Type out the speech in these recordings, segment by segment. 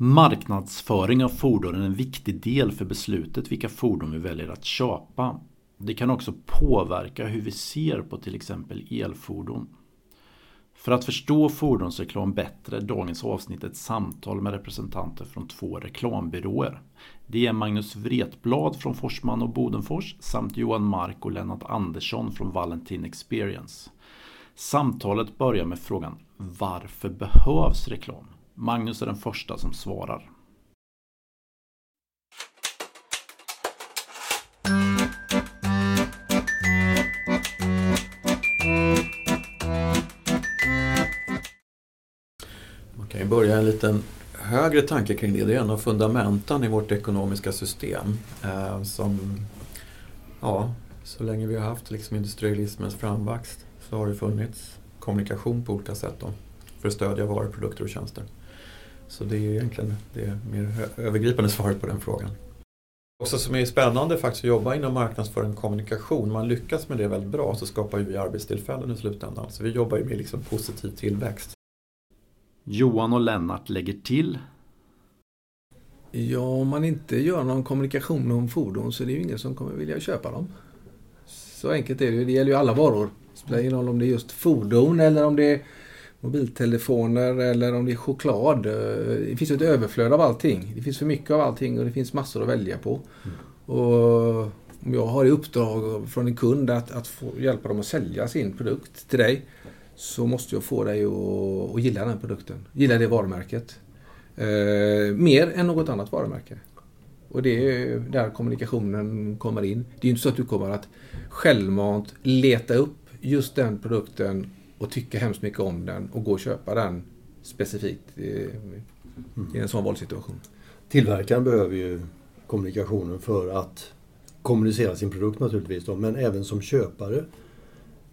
Marknadsföring av fordon är en viktig del för beslutet vilka fordon vi väljer att köpa. Det kan också påverka hur vi ser på till exempel elfordon. För att förstå fordonsreklam bättre är dagens avsnitt ett samtal med representanter från två reklambyråer. Det är Magnus Wretblad från Forsman och Bodenfors samt Johan Mark och Lennart Andersson från Valentin Experience. Samtalet börjar med frågan Varför behövs reklam? Magnus är den första som svarar. Man kan ju börja en liten högre tanke kring det. Det är en av fundamentan i vårt ekonomiska system. Eh, som, ja, så länge vi har haft liksom industrialismens framväxt så har det funnits kommunikation på olika sätt då, för att stödja varor, produkter och tjänster. Så det är egentligen det mer övergripande svaret på den frågan. Också som är spännande faktiskt att jobba inom marknadsföring och kommunikation. Man lyckas med det väldigt bra så skapar vi arbetstillfällen i slutändan. Så vi jobbar ju med liksom positiv tillväxt. Johan och Lennart lägger till. Ja, om man inte gör någon kommunikation om fordon så är det ju ingen som kommer vilja köpa dem. Så enkelt är det ju. Det gäller ju alla varor. Det spelar ingen roll om det är just fordon eller om det är mobiltelefoner eller om det är choklad. Det finns ett överflöd av allting. Det finns för mycket av allting och det finns massor att välja på. Mm. Och om jag har i uppdrag från en kund att, att få hjälpa dem att sälja sin produkt till dig så måste jag få dig att, att gilla den produkten. Gilla det varumärket. Eh, mer än något annat varumärke. Och det är där kommunikationen kommer in. Det är inte så att du kommer att självmant leta upp just den produkten och tycka hemskt mycket om den och gå och köpa den specifikt i, i en sån valsituation. Tillverkaren behöver ju kommunikationen för att kommunicera sin produkt naturligtvis då, men även som köpare.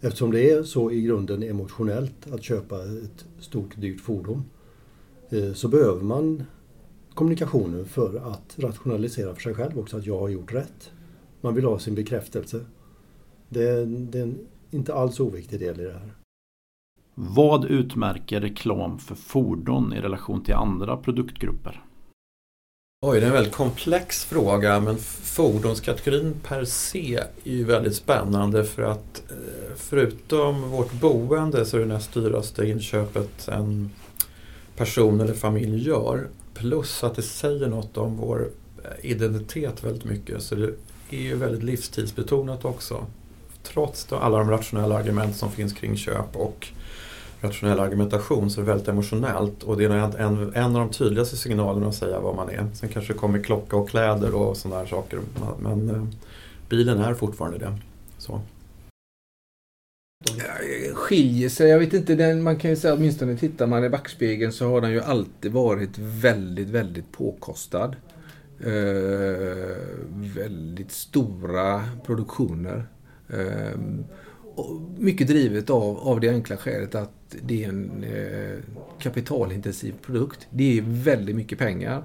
Eftersom det är så i grunden emotionellt att köpa ett stort dyrt fordon eh, så behöver man kommunikationen för att rationalisera för sig själv också att jag har gjort rätt. Man vill ha sin bekräftelse. Det är, det är en inte alls oviktig del i det här. Vad utmärker reklam för fordon i relation till andra produktgrupper? Oj, det är en väldigt komplex fråga men fordonskategorin per se är ju väldigt spännande för att eh, förutom vårt boende så är det näst dyraste inköpet en person eller familj gör. Plus att det säger något om vår eh, identitet väldigt mycket så det är ju väldigt livstidsbetonat också. Trots alla de rationella argument som finns kring köp och rationell argumentation så är det väldigt emotionellt och det är en, en av de tydligaste signalerna att säga vad man är. Sen kanske det kommer klocka och kläder och sådana här saker men eh, bilen är fortfarande det. Så. Skiljer sig, jag vet inte, den, man kan ju säga åtminstone tittar man i backspegeln så har den ju alltid varit väldigt, väldigt påkostad. Eh, väldigt stora produktioner. Eh, mycket drivet av, av det enkla skälet att det är en eh, kapitalintensiv produkt. Det är väldigt mycket pengar.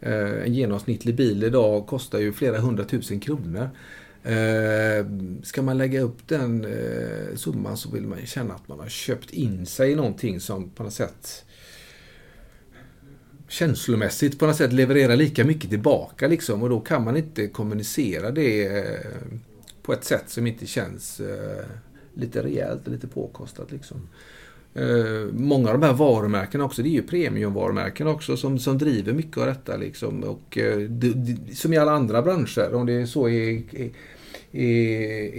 Eh, en genomsnittlig bil idag kostar ju flera hundratusen kronor. Eh, ska man lägga upp den eh, summan så vill man ju känna att man har köpt in sig i någonting som på något sätt känslomässigt på något sätt levererar lika mycket tillbaka liksom och då kan man inte kommunicera det eh, på ett sätt som inte känns eh, lite rejält och lite påkostat. Liksom. Eh, många av de här varumärkena också, det är ju premiumvarumärken också som, som driver mycket av detta. Liksom. Och, eh, det, det, som i alla andra branscher, om det är så i, i, i,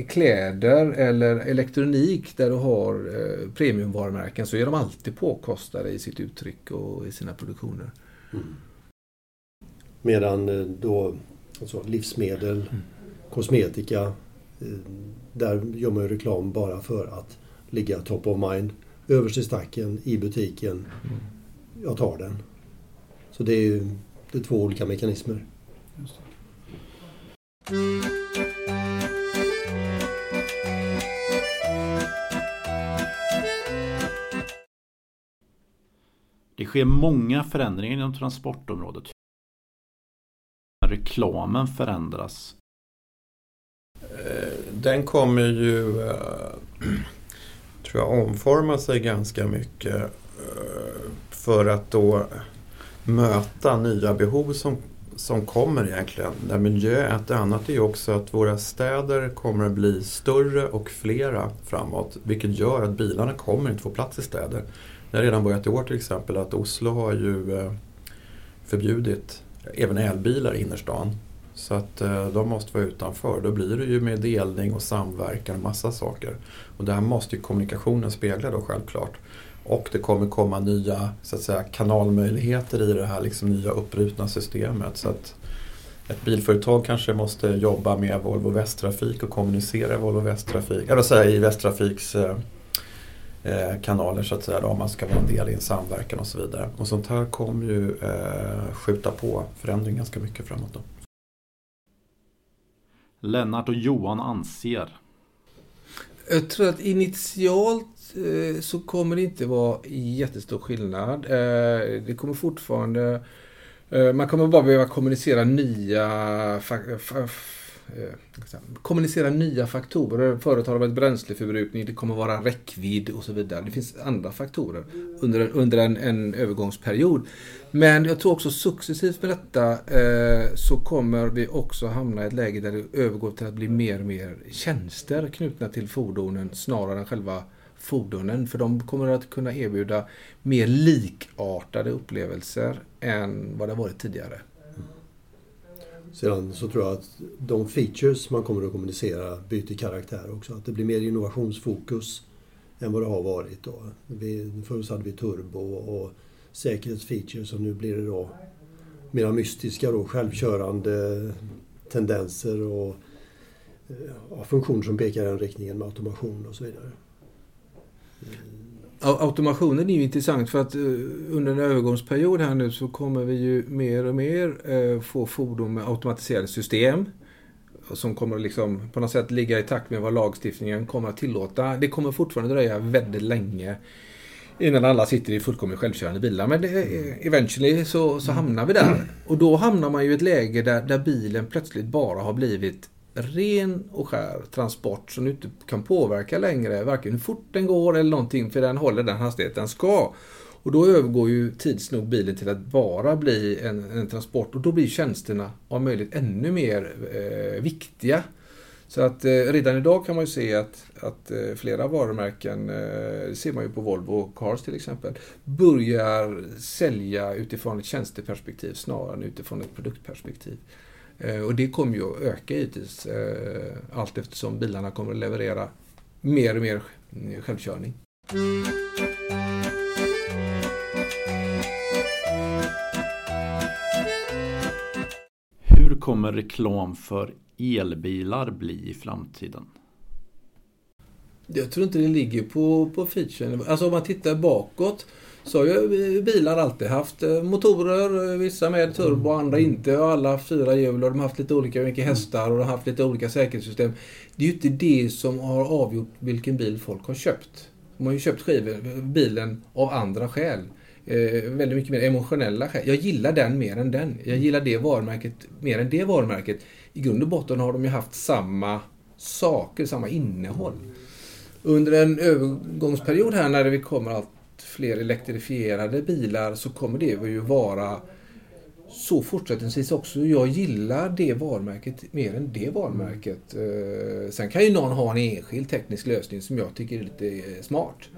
i kläder eller elektronik där du har eh, premiumvarumärken så är de alltid påkostade i sitt uttryck och i sina produktioner. Mm. Medan eh, då alltså livsmedel, mm. kosmetika, där gör man reklam bara för att ligga top of mind överst i stacken i butiken. Jag tar den. Så det är, det är två olika mekanismer. Det sker många förändringar inom transportområdet. Reklamen förändras. Den kommer ju eh, tror jag omforma sig ganska mycket eh, för att då möta nya behov som, som kommer egentligen. Där miljö är ett annat är ju också att våra städer kommer att bli större och flera framåt. Vilket gör att bilarna kommer inte få plats i städer. Det har redan börjat i år till exempel att Oslo har ju eh, förbjudit även elbilar i innerstan. Så att eh, de måste vara utanför. Då blir det ju med delning och samverkan och massa saker. Och det här måste ju kommunikationen spegla då självklart. Och det kommer komma nya så att säga, kanalmöjligheter i det här liksom, nya upprutna systemet. Så att ett bilföretag kanske måste jobba med Volvo Västtrafik och kommunicera Volvo Västtrafik, eller säga i Västtrafiks eh, eh, kanaler så att säga, då, om man ska vara en del i en samverkan och så vidare. Och sånt här kommer ju eh, skjuta på förändring ganska mycket framåt. Då. Lennart och Johan anser jag tror att initialt eh, så kommer det inte vara jättestor skillnad. Eh, det kommer fortfarande... Eh, man kommer bara behöva kommunicera nya Eh, kommunicera nya faktorer. Förut har det varit bränsleförbrukning, det kommer vara räckvidd och så vidare. Det finns andra faktorer under, under en, en övergångsperiod. Men jag tror också successivt med detta eh, så kommer vi också hamna i ett läge där det övergår till att bli mer och mer tjänster knutna till fordonen snarare än själva fordonen. För de kommer att kunna erbjuda mer likartade upplevelser än vad det varit tidigare. Sedan så tror jag att de features man kommer att kommunicera byter karaktär också. Att det blir mer innovationsfokus än vad det har varit. Då. Vi, förut hade vi turbo och säkerhetsfeatures och nu blir det då mera mystiska då, självkörande tendenser och ja, funktioner som pekar i den riktningen med automation och så vidare. Automationen är ju intressant för att eh, under en övergångsperiod här nu så kommer vi ju mer och mer eh, få fordon med automatiserade system. Som kommer liksom på något sätt ligga i takt med vad lagstiftningen kommer att tillåta. Det kommer fortfarande dröja väldigt länge innan alla sitter i fullkomligt självkörande bilar. Men det, eventually så, så hamnar vi där. Och då hamnar man ju i ett läge där, där bilen plötsligt bara har blivit ren och skär transport som du inte kan påverka längre, varken hur fort den går eller någonting, för den håller den hastighet den ska. Och då övergår ju tids nog bilen till att bara bli en, en transport och då blir tjänsterna om möjligt ännu mer eh, viktiga. Så att eh, redan idag kan man ju se att, att eh, flera varumärken, eh, det ser man ju på Volvo Cars till exempel, börjar sälja utifrån ett tjänsteperspektiv snarare än utifrån ett produktperspektiv. Eh, och det kommer ju att öka givetvis eh, allt eftersom bilarna kommer att leverera mer och mer självkörning. Hur kommer reklam för elbilar bli i framtiden? Jag tror inte det ligger på, på featuren. Alltså om man tittar bakåt så har ju bilar alltid haft eh, motorer, vissa med turbo, och andra inte. Och alla fyra hjul och de har haft lite olika mycket hästar och de har haft lite olika säkerhetssystem. Det är ju inte det som har avgjort vilken bil folk har köpt. De har ju köpt skivor, bilen av andra skäl. Eh, väldigt mycket mer emotionella skäl. Jag gillar den mer än den. Jag gillar det varumärket mer än det varumärket. I grund och botten har de ju haft samma saker, samma innehåll. Under en övergångsperiod här när vi kommer allt fler elektrifierade bilar så kommer det ju vara så fortsättningsvis också. Jag gillar det varumärket mer än det varumärket. Eh, sen kan ju någon ha en enskild teknisk lösning som jag tycker är lite smart.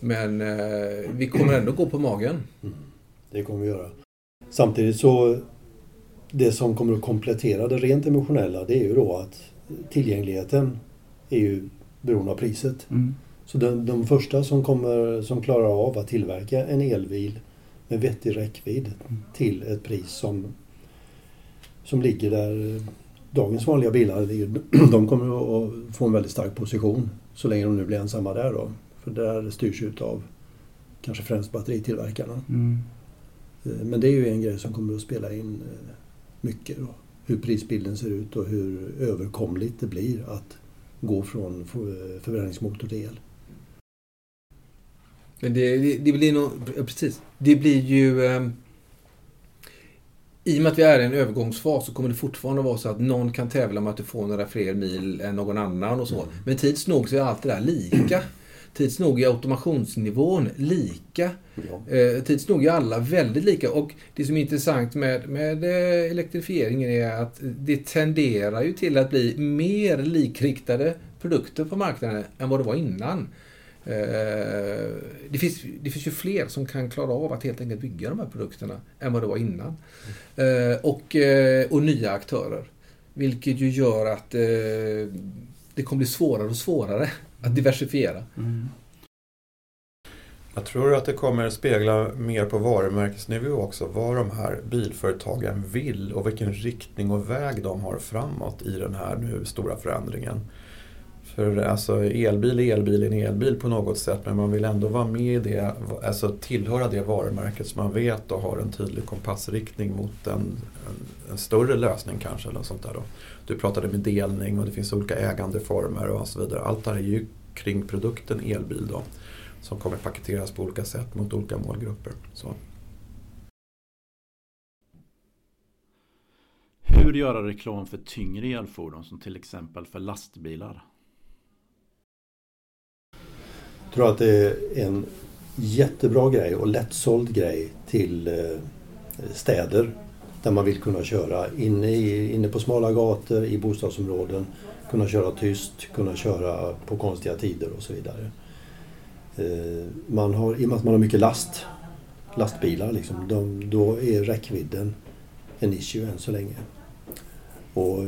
Men eh, vi kommer ändå gå på magen. Mm. Det kommer vi göra. Samtidigt så det som kommer att komplettera det rent emotionella det är ju då att tillgängligheten är ju beroende av priset. Mm. Så de, de första som, kommer, som klarar av att tillverka en elbil med vettig räckvidd till ett pris som, som ligger där dagens vanliga bilar de kommer att få en väldigt stark position så länge de nu blir ensamma där då. För där styrs ju av kanske främst batteritillverkarna. Mm. Eh, men det är ju en grej som kommer att spela in eh, mycket. Då. Hur prisbilden ser ut och hur överkomligt det blir att gå från förbränningsmotor till el. Men det, det, det blir nog... Precis. Det blir ju... Eh, I och med att vi är i en övergångsfas så kommer det fortfarande vara så att någon kan tävla med att du får några fler mil än någon annan och så. Mm. Men tids nog så är allt det där lika. tids nog är automationsnivån lika. Ja. Eh, tids nog är alla väldigt lika. Och det som är intressant med, med eh, elektrifieringen är att det tenderar ju till att bli mer likriktade produkter på marknaden än vad det var innan. Eh, det, finns, det finns ju fler som kan klara av att helt enkelt bygga de här produkterna än vad det var innan. Eh, och, eh, och nya aktörer. Vilket ju gör att det kommer bli svårare och svårare att diversifiera. Mm. Jag tror att det kommer spegla mer på varumärkesnivå också vad de här bilföretagen vill och vilken riktning och väg de har framåt i den här nu stora förändringen. För alltså elbil är elbil är en elbil på något sätt men man vill ändå vara med i det, alltså tillhöra det varumärket som man vet och har en tydlig kompassriktning mot en, en, en större lösning kanske. Eller sånt där då. Du pratade med delning och det finns olika ägandeformer och så vidare. Allt det här är ju kring produkten elbil då som kommer paketeras på olika sätt mot olika målgrupper. Så. Hur göra reklam för tyngre elfordon som till exempel för lastbilar? Tror att det är en jättebra grej och lättsåld grej till eh, städer där man vill kunna köra inne, i, inne på smala gator, i bostadsområden, kunna köra tyst, kunna köra på konstiga tider och så vidare. Eh, man har, I och med att man har mycket last, lastbilar, liksom, de, då är räckvidden en issue än så länge. Och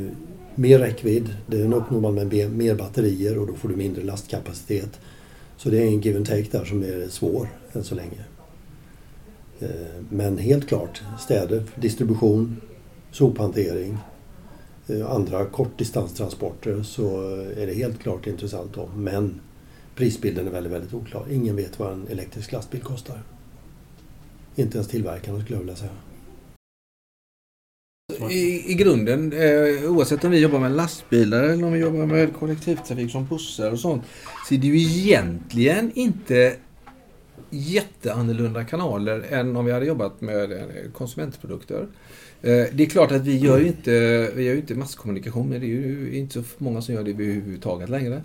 mer räckvidd, den uppnår man med mer batterier och då får du mindre lastkapacitet. Så det är en give and take där som är svår än så länge. Eh, men helt klart, städer, distribution, sophantering, eh, andra kortdistanstransporter så är det helt klart intressant då. Men prisbilden är väldigt, väldigt oklar. Ingen vet vad en elektrisk lastbil kostar. Inte ens tillverkarna skulle jag vilja säga. I, I grunden, eh, oavsett om vi jobbar med lastbilar eller om vi jobbar med kollektivtrafik som bussar och sånt, så är det ju egentligen inte jätteannorlunda kanaler än om vi hade jobbat med eh, konsumentprodukter. Eh, det är klart att vi gör ju inte, vi gör ju inte masskommunikation, men det är ju inte så många som gör det överhuvudtaget längre.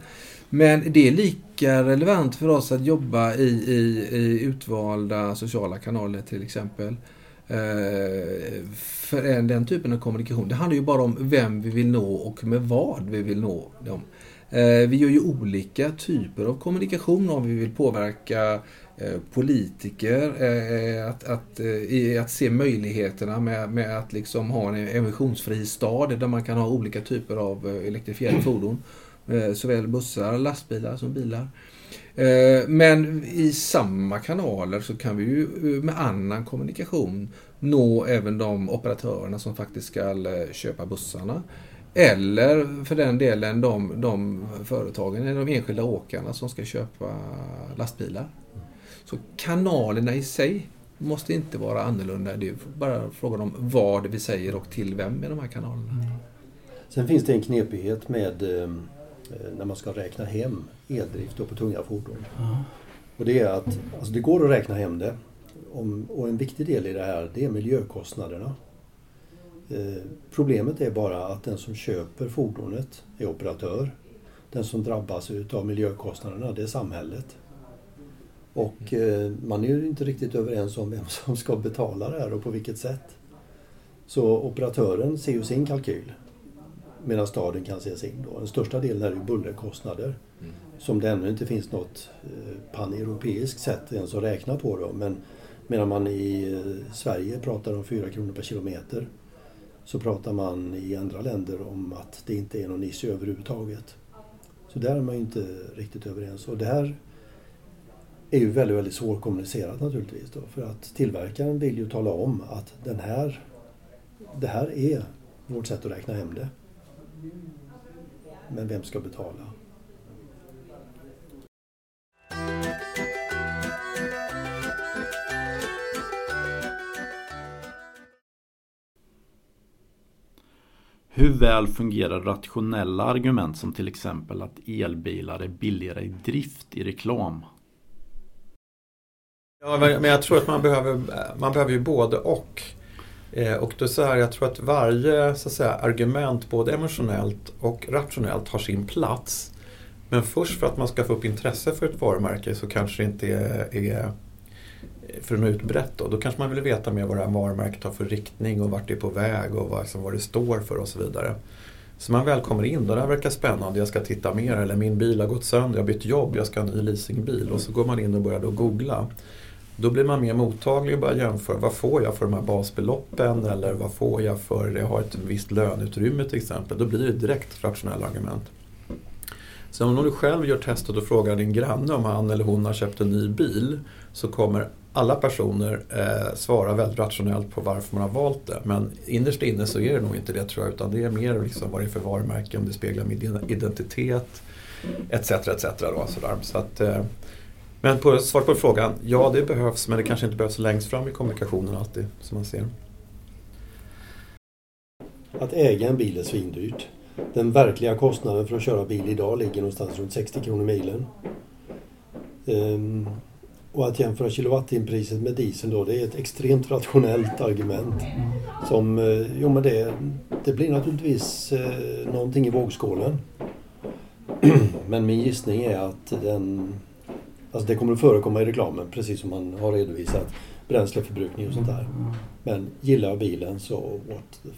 Men det är lika relevant för oss att jobba i, i, i utvalda sociala kanaler till exempel. Eh, för den typen av kommunikation. Det handlar ju bara om vem vi vill nå och med vad vi vill nå dem. Eh, vi gör ju olika typer av kommunikation om vi vill påverka eh, politiker att, att, i att se möjligheterna med, med att liksom ha en emissionsfri stad där man kan ha olika typer av elektrifierade fordon. Såväl bussar, lastbilar som bilar. Eh, men i samma kanaler så kan vi ju eh, med annan kommunikation nå även de operatörerna som faktiskt ska eh, köpa bussarna. Eller för den delen de, de företagen eller de enskilda åkarna som ska köpa lastbilar. Så kanalerna i sig måste inte vara annorlunda. Det är bara frågan om vad vi säger och till vem i de här kanalerna. Mm. Sen finns det en knepighet med eh, när man ska räkna hem eldrift på tunga fordon. Och det är att alltså det går att räkna hem det. Om, och en viktig del i det här det är miljökostnaderna. Eh, problemet är bara att den som köper fordonet är operatör. Den som drabbas utav miljökostnaderna det är samhället. Och eh, man är ju inte riktigt överens om vem som ska betala det här och på vilket sätt. Så operatören ser ju sin kalkyl medan staden kan se sin. Då. Den största delen är ju bullerkostnader som det ännu inte finns något eh, paneuropeiskt sätt ens att räkna på. Då. Men medan man i eh, Sverige pratar om 4 kronor per kilometer så pratar man i andra länder om att det inte är någon issue överhuvudtaget. Så där är man ju inte riktigt överens. Och det här är ju väldigt, väldigt svårkommunicerat naturligtvis. Då, för att tillverkaren vill ju tala om att den här, det här är vårt sätt att räkna hem det. Men vem ska betala? Hur väl fungerar rationella argument som till exempel att elbilar är billigare i drift i reklam? Ja, men jag tror att man behöver, man behöver ju både och. Eh, och då så här, jag tror att varje så att säga, argument, både emotionellt och rationellt, har sin plats. Men först för att man ska få upp intresse för ett varumärke så kanske det inte är, är för en utbrett då. Då kanske man vill veta mer vad det här varumärket har för riktning och vart det är på väg och vad, liksom, vad det står för och så vidare. Så man väl kommer in, då det här verkar spännande, jag ska titta mer eller min bil har gått sönder, jag har bytt jobb, jag ska ha en ny leasingbil och så går man in och börjar då googla. Då blir man mer mottaglig och börjar jämföra. Vad får jag för de här basbeloppen? Eller vad får jag för, jag har ett visst löneutrymme till exempel. Då blir det direkt rationella argument. Så om du själv gör testet och frågar din granne om han eller hon har köpt en ny bil så kommer alla personer eh, svara väldigt rationellt på varför man har valt det. Men innerst inne så är det nog inte det tror jag utan det är mer liksom vad det är för varumärke, om det speglar min identitet etc. etc. Då, sådär. Så att, eh, men på svar på frågan, ja det behövs men det kanske inte behövs längst fram i kommunikationen alltid som man ser. Att äga en bil är svindyrt. Den verkliga kostnaden för att köra bil idag ligger någonstans runt 60 kronor milen. Ehm, och att jämföra kilowattimpriset med diesel då, det är ett extremt rationellt argument. Som, eh, jo men det, det blir naturligtvis eh, någonting i vågskålen. men min gissning är att den Alltså det kommer att förekomma i reklamen precis som man har redovisat. Bränsleförbrukning och sånt där. Men gillar jag bilen så what the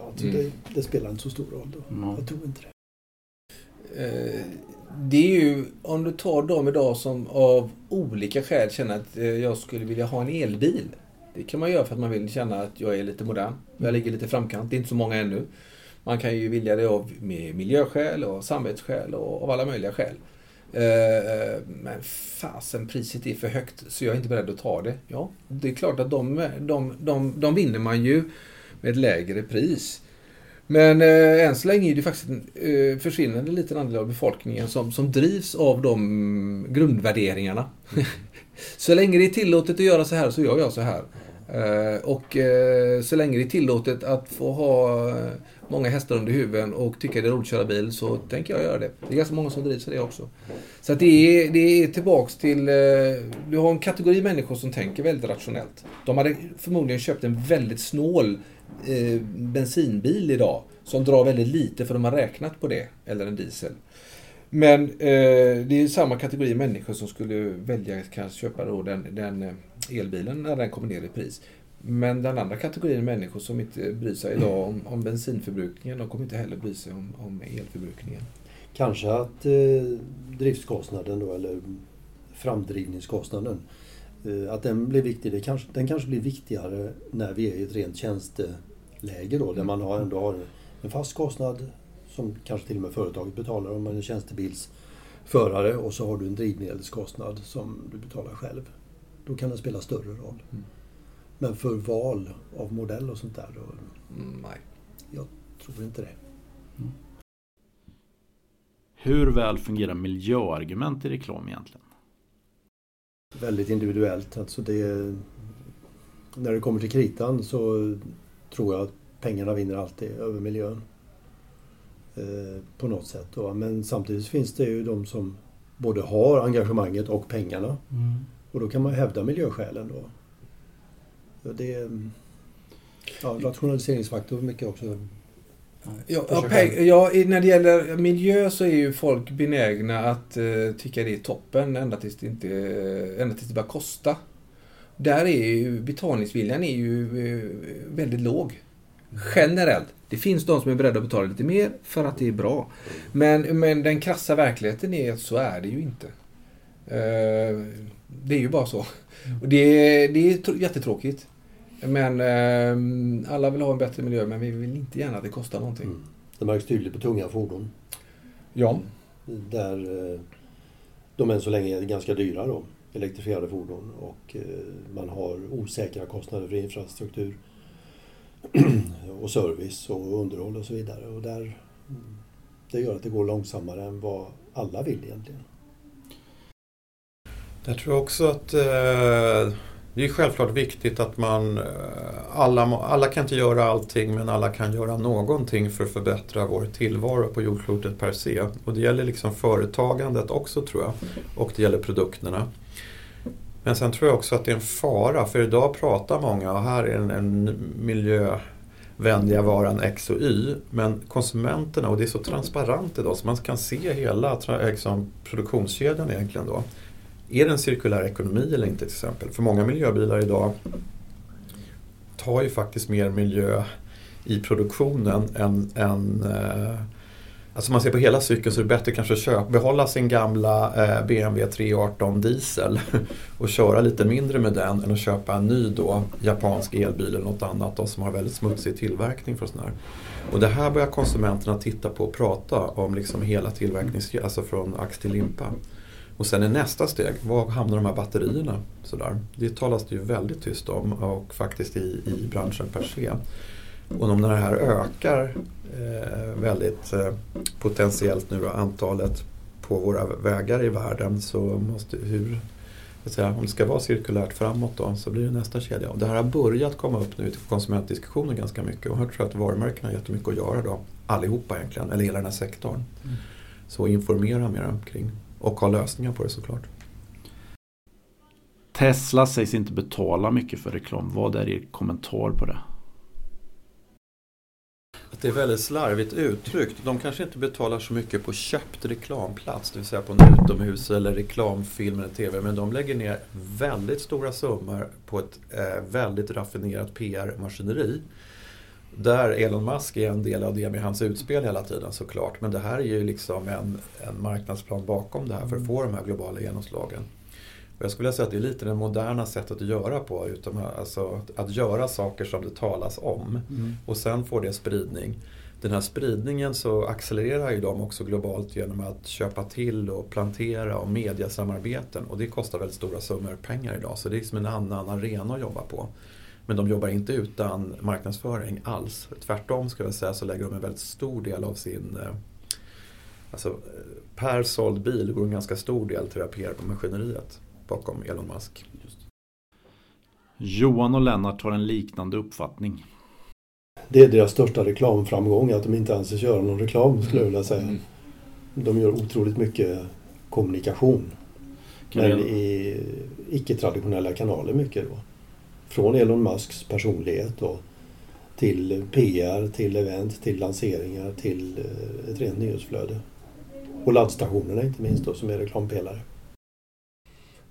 alltså mm. det, det, spelar inte så stor roll då. Mm. Jag tror inte det. Eh, det är ju om du tar dem idag som av olika skäl känner att eh, jag skulle vilja ha en elbil. Det kan man göra för att man vill känna att jag är lite modern. Jag ligger lite framkant. Det är inte så många ännu. Man kan ju vilja det av med miljöskäl och samvetsskäl och av alla möjliga skäl. Eh, eh, men fasen, priset är för högt så jag är inte beredd att ta det. Ja, det är klart att de, de, de, de vinner man ju med ett lägre pris. Men eh, än så länge är det faktiskt en eh, försvinnande liten andel av befolkningen som, som drivs av de grundvärderingarna. så länge det är tillåtet att göra så här så gör jag så här. Eh, och eh, så länge det är tillåtet att få ha eh, många hästar under huven och tycka det är roligt att köra bil så tänker jag göra det. Det är ganska många som drivs av det också. Så att det, är, det är tillbaks till... Eh, du har en kategori människor som tänker väldigt rationellt. De hade förmodligen köpt en väldigt snål eh, bensinbil idag som drar väldigt lite för de har räknat på det. Eller en diesel. Men eh, det är samma kategori människor som skulle välja kanske köpa då den, den eh, elbilen när den kommer ner i pris. Men den andra kategorin människor som inte bryr sig idag om, om bensinförbrukningen, de kommer inte heller bry sig om, om elförbrukningen. Kanske att eh, driftskostnaden då, eller framdrivningskostnaden, eh, att den blir viktig. Det kanske, den kanske blir viktigare när vi är i ett rent tjänsteläge då, där man har, ändå har en fast kostnad som kanske till och med företaget betalar om man är tjänstebilsförare och så har du en drivmedelskostnad som du betalar själv. Då kan den spela större roll. Mm. Men för val av modell och sånt där, då, nej. Jag tror inte det. Mm. Hur väl fungerar miljöargument i reklam egentligen? Väldigt individuellt. Alltså det, när det kommer till kritan så tror jag att pengarna vinner alltid över miljön. Eh, på något sätt. Då. Men samtidigt finns det ju de som både har engagemanget och pengarna. Mm. Och då kan man hävda miljöskälen då. Det är ja, rationaliseringsfaktor mycket också. Ja, ja, när det gäller miljö så är ju folk benägna att uh, tycka det är toppen ända tills det, inte, ända tills det börjar kosta. Där är ju betalningsviljan är ju uh, väldigt låg. Generellt. Det finns de som är beredda att betala lite mer för att det är bra. Men, men den krassa verkligheten är att så är det ju inte. Uh, det är ju bara så. Och det, det är jättetråkigt. Men eh, alla vill ha en bättre miljö men vi vill inte gärna att det kostar någonting. Mm. Det märks tydligt på tunga fordon. Ja. Där eh, de än så länge är ganska dyra då, elektrifierade fordon. Och eh, man har osäkra kostnader för infrastruktur och service och underhåll och så vidare. Och där, det gör att det går långsammare än vad alla vill egentligen. Jag tror också att eh, det är självklart viktigt att man, eh, alla, alla kan inte göra allting men alla kan göra någonting för att förbättra vår tillvaro på jordklotet per se. Och det gäller liksom företagandet också tror jag. Och det gäller produkterna. Men sen tror jag också att det är en fara, för idag pratar många, och här är en, en miljö vänliga varan X och Y. Men konsumenterna, och det är så transparent idag så man kan se hela liksom, produktionskedjan egentligen då. Är det en cirkulär ekonomi eller inte till exempel? För många miljöbilar idag tar ju faktiskt mer miljö i produktionen än, än eh, Alltså man ser på hela cykeln så är det bättre kanske att köpa, behålla sin gamla eh, BMW 318 diesel och köra lite mindre med den än att köpa en ny då, japansk elbil eller något annat då, som har väldigt smutsig tillverkning. För sån här. Och det här börjar konsumenterna titta på och prata om liksom hela tillverkningskedjan, alltså från ax till limpa. Och sen är nästa steg, var hamnar de här batterierna? Sådär. Det talas det ju väldigt tyst om och faktiskt i, i branschen per se. Och om det här ökar eh, väldigt eh, potentiellt nu då, antalet på våra vägar i världen så måste hur säga, om det ska vara cirkulärt framåt då så blir det nästa kedja. Och det här har börjat komma upp nu i konsumentdiskussioner ganska mycket och här tror jag att varumärkena har jättemycket att göra då. Allihopa egentligen, eller hela den här sektorn. Mm. Så informera mer kring och ha lösningar på det såklart. Tesla sägs inte betala mycket för reklam. Vad är er kommentar på det? Att det är väldigt slarvigt uttryckt. De kanske inte betalar så mycket på köpt reklamplats, det vill säga på en utomhus eller reklamfilm eller TV, men de lägger ner väldigt stora summor på ett eh, väldigt raffinerat PR-maskineri. Där Elon Musk är en del av det med hans utspel hela tiden såklart. Men det här är ju liksom en, en marknadsplan bakom det här för att få de här globala genomslagen. Och jag skulle vilja säga att det är lite det moderna sättet att göra på. Utom, alltså, att göra saker som det talas om mm. och sen får det spridning. Den här spridningen så accelererar ju de också globalt genom att köpa till och plantera och mediasamarbeten. Och det kostar väldigt stora summor pengar idag. Så det är liksom en annan arena att jobba på. Men de jobbar inte utan marknadsföring alls. Tvärtom ska jag säga så lägger de en väldigt stor del av sin eh, Alltså per såld bil går en ganska stor del till det här PR-maskineriet bakom Elon Musk. Johan och Lennart har en liknande uppfattning. Det är deras största reklamframgång att de inte anses göra någon reklam skulle jag vilja säga. Mm. De gör otroligt mycket kommunikation. Men i icke-traditionella kanaler mycket då. Från Elon Musks personlighet då, till PR, till event, till lanseringar, till eh, ett rent nyhetsflöde. Och laddstationerna inte minst då som är reklampelare.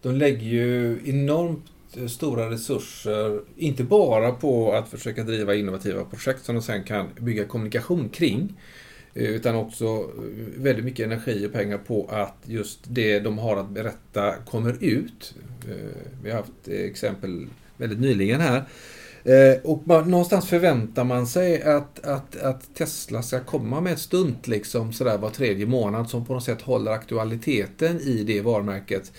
De lägger ju enormt eh, stora resurser, inte bara på att försöka driva innovativa projekt som de sen kan bygga kommunikation kring, eh, utan också väldigt mycket energi och pengar på att just det de har att berätta kommer ut. Vi har haft exempel väldigt nyligen här. Eh, och man, någonstans förväntar man sig att, att, att Tesla ska komma med ett stunt liksom sådär var tredje månad som på något sätt håller aktualiteten i det varumärket.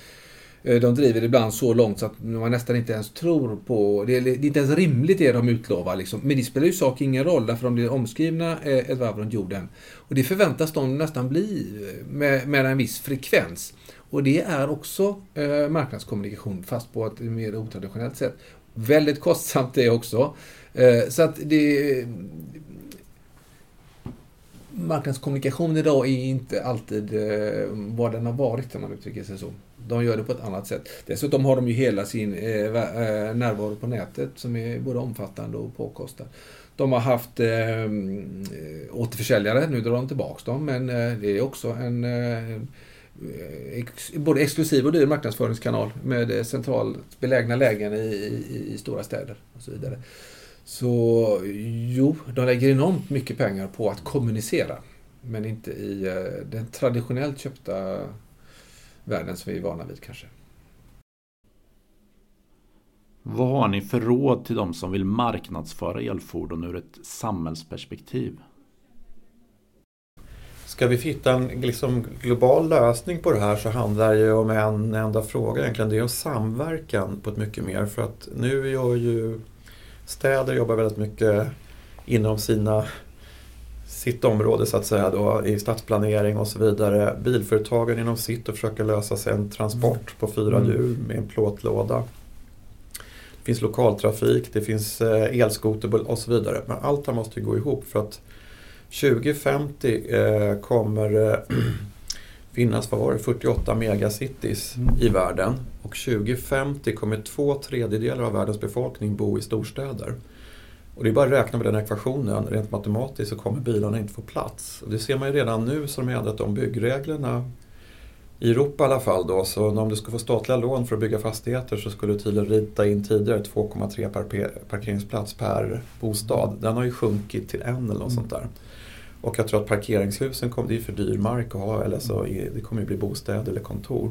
Eh, de driver det ibland så långt så att man nästan inte ens tror på... Det är, det är inte ens rimligt det de utlovar. Liksom. Men det spelar ju sak ingen roll därför de blir omskrivna eh, ett varv runt jorden. Och det förväntas de nästan bli eh, med, med en viss frekvens. Och det är också eh, marknadskommunikation fast på ett mer otraditionellt sätt. Väldigt kostsamt det också. Eh, så att det... Marknadskommunikation idag är inte alltid eh, vad den har varit om man uttrycker sig så. De gör det på ett annat sätt. Dessutom har de ju hela sin eh, eh närvaro på nätet som är både omfattande och påkostad. De har haft eh, återförsäljare, nu drar de tillbaka dem, men eh, det är också en eh, Eh, ex, både exklusiv och dyr marknadsföringskanal med eh, centralt belägna lägen i, i, i, stora städer och så vidare. Så jo, de lägger enormt mycket pengar på att kommunicera, men inte i eh, den traditionellt köpta världen som vi är vana vid kanske. Vad har ni för råd till de som vill marknadsföra elfordon ur ett samhällsperspektiv? Ska vi hitta en liksom, global lösning på det här så handlar det om en enda fråga egentligen. Det är samverkan på ett mycket mer. För att nu gör ju städer jobbar väldigt mycket inom sina sitt område så att säga då, i stadsplanering och så vidare. Bilföretagen inom sitt och försöka lösa sig en transport på fyra mm. hjul med en plåtlåda. Det finns lokaltrafik, det finns eh, elskoter och så vidare. Men allt det här måste ju gå ihop för att 2050 eh, kommer eh, finnas, vad var det, 48 megacities mm. i världen. Och 2050 kommer två tredjedelar av världens befolkning bo i storstäder. Och det är bara att räkna med den ekvationen. Rent matematiskt så kommer bilarna inte få plats. Och det ser man ju redan nu som har ändrat de byggreglerna. I Europa i alla fall då, så om du ska få statliga lån för att bygga fastigheter så skulle du tydligen rita in tidigare 2,3 par parkeringsplats per bostad. Den har ju sjunkit till en eller något mm. sånt där. Och jag tror att parkeringshusen kommer, det är för dyr mark att ha, eller så det kommer ju bli bostäder eller kontor.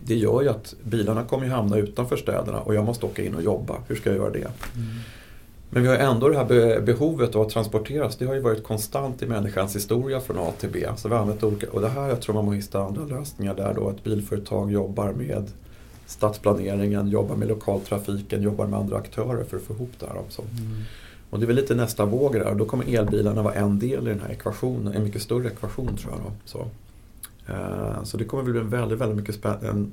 Det gör ju att bilarna kommer hamna utanför städerna och jag måste åka in och jobba. Hur ska jag göra det? Mm. Men vi har ändå det här behovet av att transporteras. Det har ju varit konstant i människans historia från A till B. Så vi har olika, och det här jag tror man måste hitta andra lösningar där då. Ett bilföretag jobbar med stadsplaneringen, jobbar med lokaltrafiken, jobbar med andra aktörer för att få ihop det här. Också. Mm. Och det är väl lite nästa våg där. Då kommer elbilarna vara en del i den här ekvationen. En mycket större ekvation tror jag. Då. Så. Uh, så det kommer bli en väldigt, väldigt, mycket spä en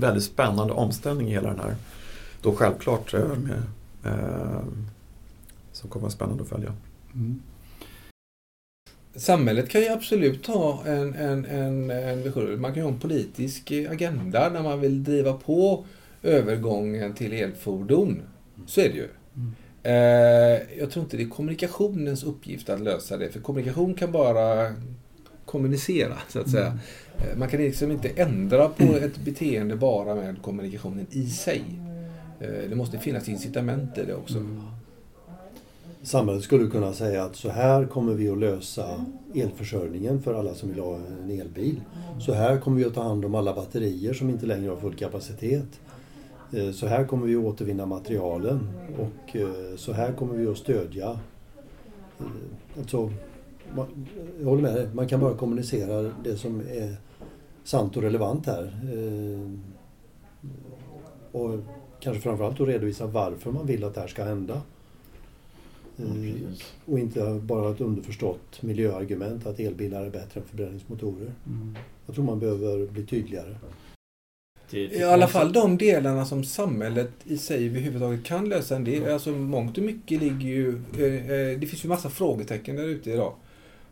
väldigt spännande omställning i hela den här. Då självklart uh, med, uh, som kommer vara spännande att följa. Mm. Samhället kan ju absolut ha en, en, en, en vision. Man kan ju ha en politisk agenda när man vill driva på övergången till elfordon. Så är det ju. Mm. Eh, jag tror inte det är kommunikationens uppgift att lösa det. För kommunikation kan bara kommunicera, så att säga. Mm. Eh, man kan liksom inte ändra på ett beteende bara med kommunikationen i sig. Eh, det måste finnas incitament i det också. Mm samhället skulle kunna säga att så här kommer vi att lösa elförsörjningen för alla som vill ha en elbil. Så här kommer vi att ta hand om alla batterier som inte längre har full kapacitet. Eh, så här kommer vi att återvinna materialen och eh, så här kommer vi att stödja. Eh, alltså, jag håller med dig, man kan bara kommunicera det som är sant och relevant här. Och kanske framförallt att redovisa varför man vill att det här ska hända. Mm. Och inte bara ett underförstått miljöargument att elbilar är bättre än förbränningsmotorer. Mm. Jag tror man behöver bli tydligare. I alla fall de delarna som samhället i sig överhuvudtaget kan lösa en del. Alltså mångt och mycket ligger ju... Eh, eh, det finns ju massa frågetecken där ute idag.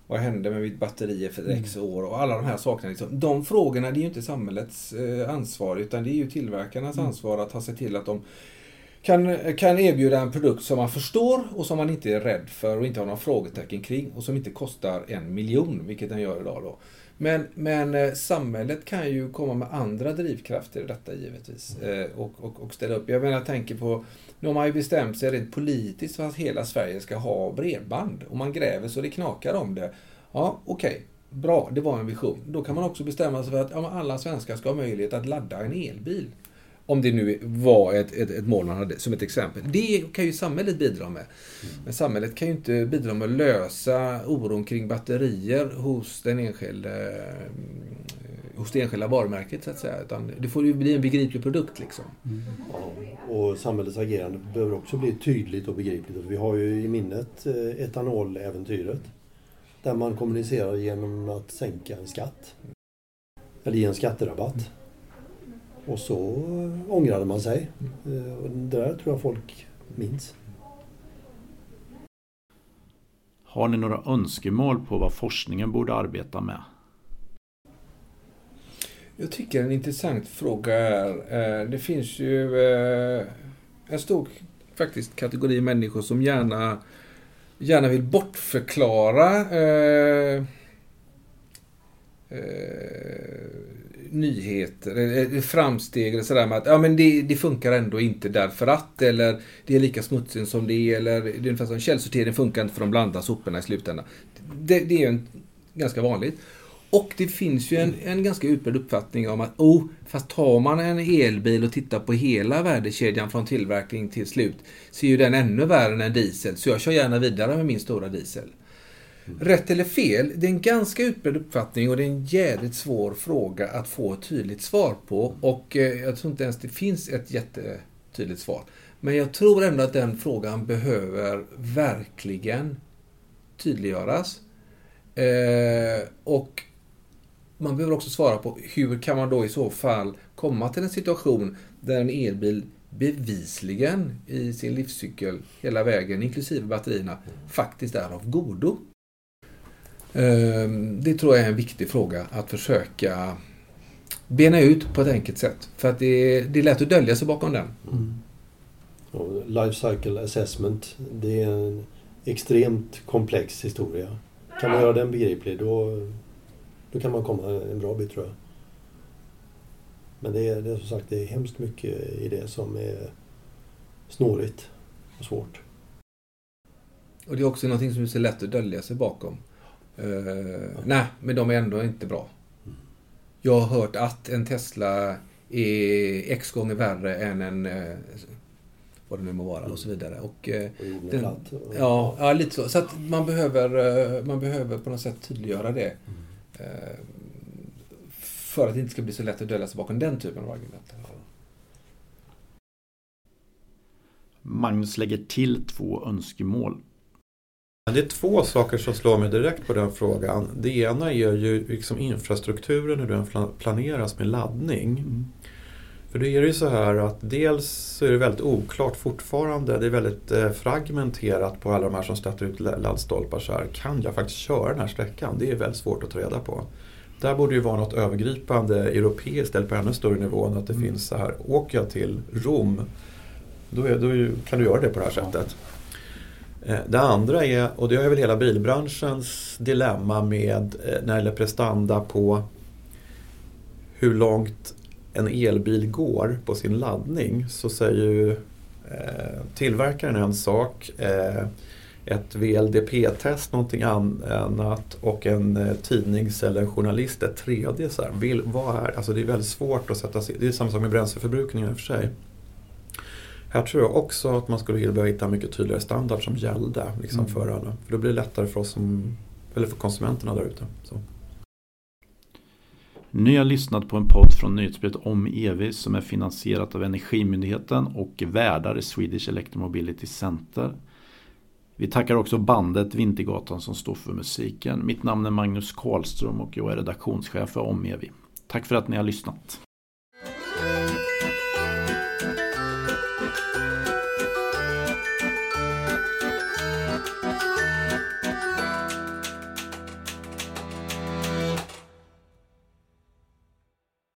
Vad hände med mitt batteri för X mm. år och alla de här sakerna. Liksom. De frågorna det är ju inte samhällets eh, ansvar utan det är ju tillverkarnas mm. ansvar att ha sig till att de kan, kan erbjuda en produkt som man förstår och som man inte är rädd för och inte har några frågetecken kring och som inte kostar en miljon, vilket den gör idag. Då. Men, men eh, samhället kan ju komma med andra drivkrafter i detta givetvis eh, och, och, och, ställa upp. Jag menar, jag tänker på, nu har man ju bestämt sig rent politiskt för att hela Sverige ska ha bredband och man gräver så det knakar om det. Ja, okej. Okay. Bra, det var en vision. Då kan man också bestämma sig för att ja, alla svenskar ska ha möjlighet att ladda en elbil. Om det nu var ett, ett, ett, mål man hade, som ett exempel. Det kan ju samhället bidra med. Men samhället kan ju inte bidra med att lösa oron kring batterier hos, den enskilde, mm, hos det enskilda varumärket, så att säga. Utan det får ju bli en begriplig produkt. Liksom. Mm. Ja, och samhällets agerande behöver också bli tydligt och begripligt. Vi har ju i minnet eh, etanoläventyret. Där man kommunicerar genom att sänka en skatt. Eller ge en skatterabatt. Och så ångrade man sig. Eh, och det där tror jag folk minns. Har ni några önskemål på vad forskningen borde arbeta med? Jag tycker en intressant fråga är, eh, det finns ju eh, en stor faktiskt kategori människor som gärna, gärna vill bortförklara eh, nyheter, framsteg eller sådär med att ja, men det, det, funkar ändå inte därför att eller det är lika smutsigt som det är eller det är ungefär som källsortering funkar inte för de blandar soporna i slutändan. Det, det är en, ganska vanligt. Och det finns ju en, en ganska utbredd uppfattning om att oh, fast tar man en elbil och tittar på hela värdekedjan från tillverkning till slut så är ju den ännu värre än en diesel. Så jag kör gärna vidare med min stora diesel. Rätt eller fel, det är en ganska utbredd uppfattning och det är en jävligt svår fråga att få ett tydligt svar på. Och eh, jag tror inte ens det finns ett jättetydligt svar. Men jag tror ändå att den frågan behöver verkligen tydliggöras. Eh, och man behöver också svara på hur kan man då i så fall komma till en situation där en elbil bevisligen i sin livscykel hela vägen, inklusive batterierna, faktiskt är av godo. Ehm, det tror jag är en viktig fråga att försöka bena ut på ett enkelt sätt. För att det är, det är lätt att dölja sig bakom den. Mm. Life cycle assessment, det är en extremt komplex historia. Kan man göra den begriplig då, då kan man komma en bra bit tror jag. Men det är, det är som sagt det är hemskt mycket i det som är snårigt och svårt. Och det är också någonting som är så lätt att dölja sig bakom. Uh, nej, men de är ändå inte bra. Jag har hört att en Tesla är x gånger värre än en uh, vad det nu må vara och så vidare. Och, uh, Och den, platt. ja, ja, lite så. Så att man behöver, man behöver på något sätt tydliggöra det. För att det inte ska bli så lätt att dölja sig bakom den typen av argument. Magnus lägger till två önskemål. Det är två saker som slår mig direkt på den frågan. Det ena är ju liksom infrastrukturen, hur den planeras med laddning. För då är det ju så här att dels så är det väldigt oklart fortfarande. Det är väldigt eh, fragmenterat på alla de här som stöter ut laddstolpar. Så här, kan jag faktiskt köra den här sträckan? Det är väldigt svårt att ta reda på. Där borde ju vara något övergripande europeiskt eller på ännu större nivå än att det Mm. finns så här. Åker jag till Rom, då, är, då kan du göra det på det här sättet. Eh, det andra är, och det är väl hela bilbranschens dilemma med eh, när det gäller prestanda på hur långt en elbil går på sin laddning så säger ju eh, tillverkaren en sak, eh, ett VLDP-test någonting annat och en eh, tidnings eller en journalist ett tredje. Så här. Vill, vad är, alltså det är väldigt svårt att sätta sig Det är samma sak med bränsleförbrukningen i och för sig. Här tror jag också att man skulle behöva hitta mycket tydligare standard som gällde liksom, Mm. för alla. För då blir det lättare för oss som, eller för konsumenterna där ute. Ni har lyssnat på en podd från nyhetsbrevet om EV som är finansierat av Energimyndigheten och värdar i Swedish Electromobility Center. Vi tackar också bandet Vintergatan som står för musiken. Mitt namn är Magnus Karlström och jag är redaktionschef för Om EV. Tack för att ni har lyssnat.